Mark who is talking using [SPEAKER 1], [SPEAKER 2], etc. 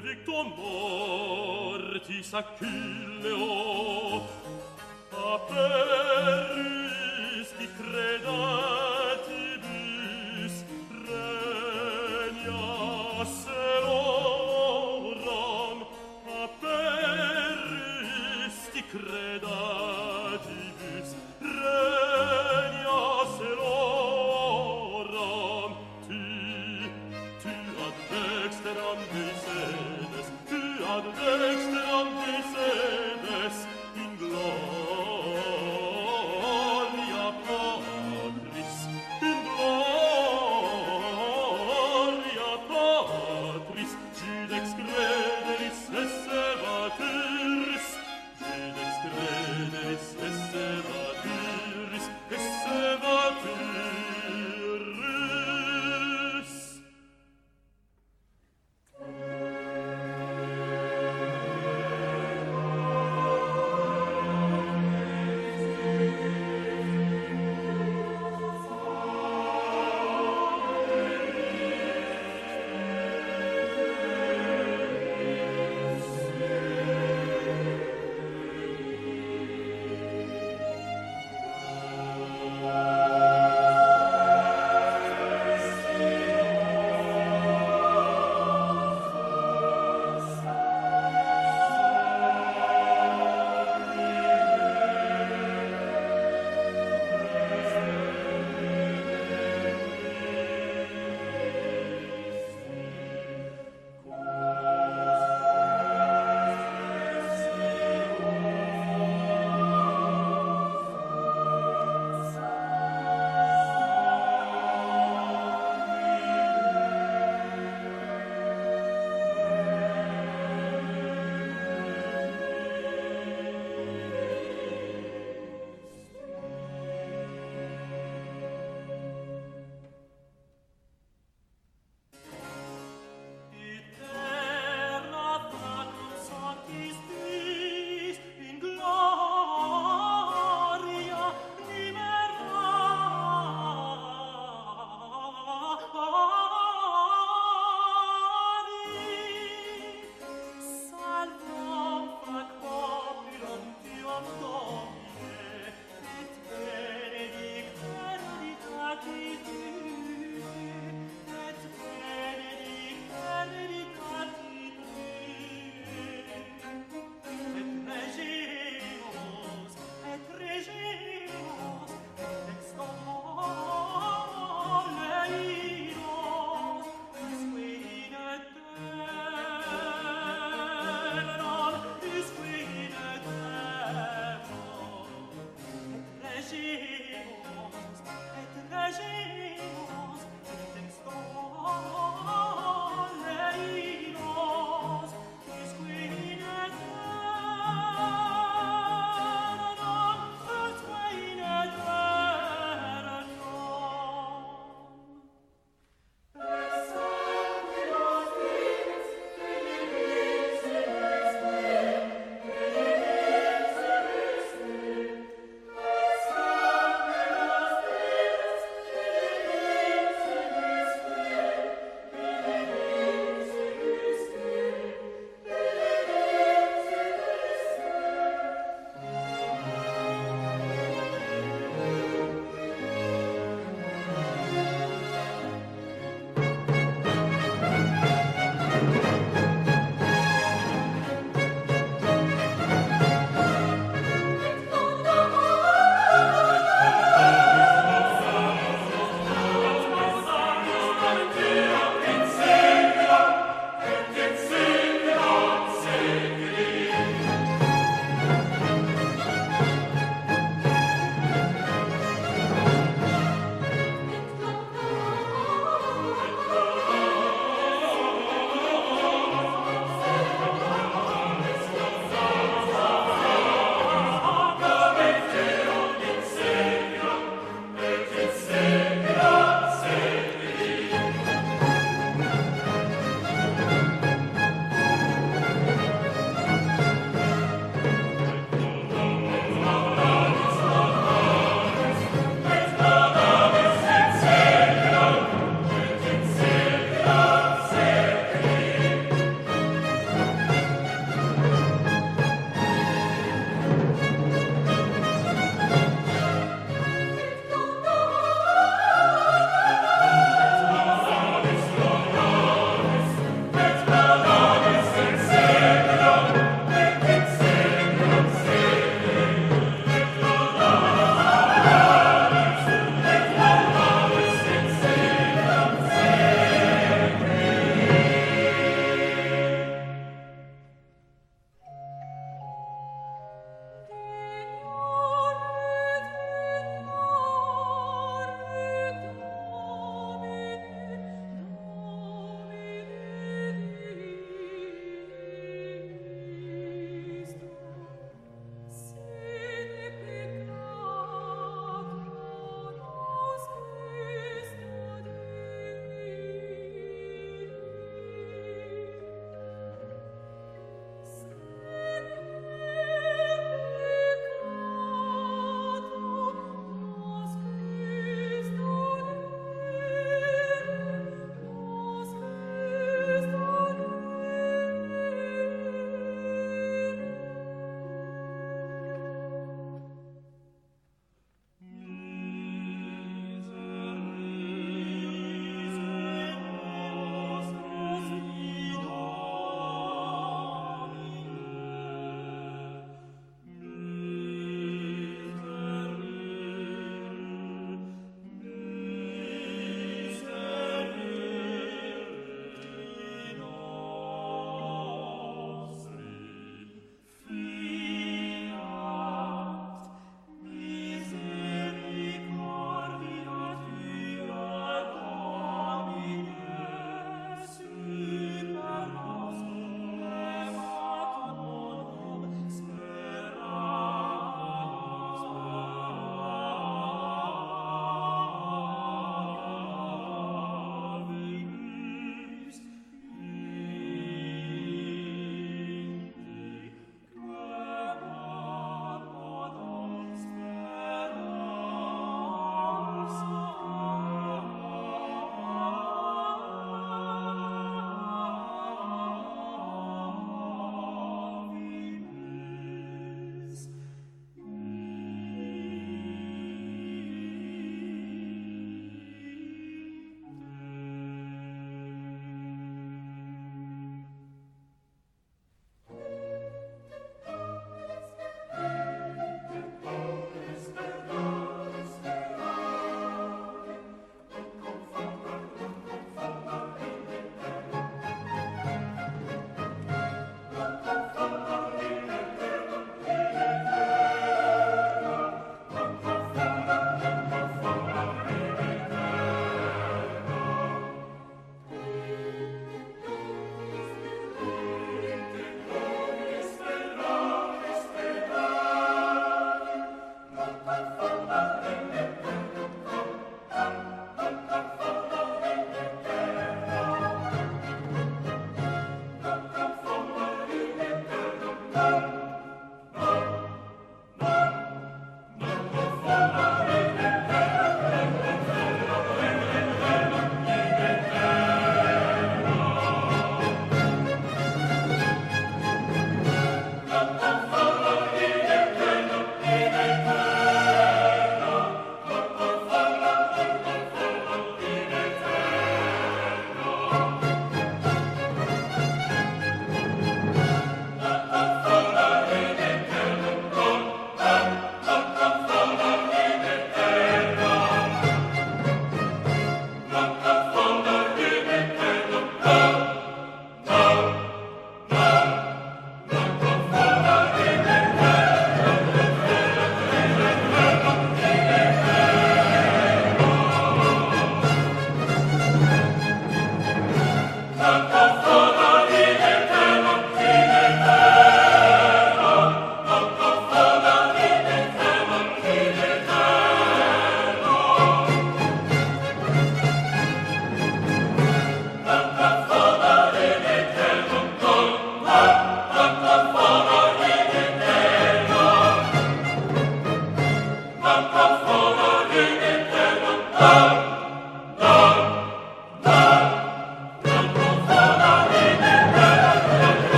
[SPEAKER 1] victo mortis Achilleo. Aperis di credas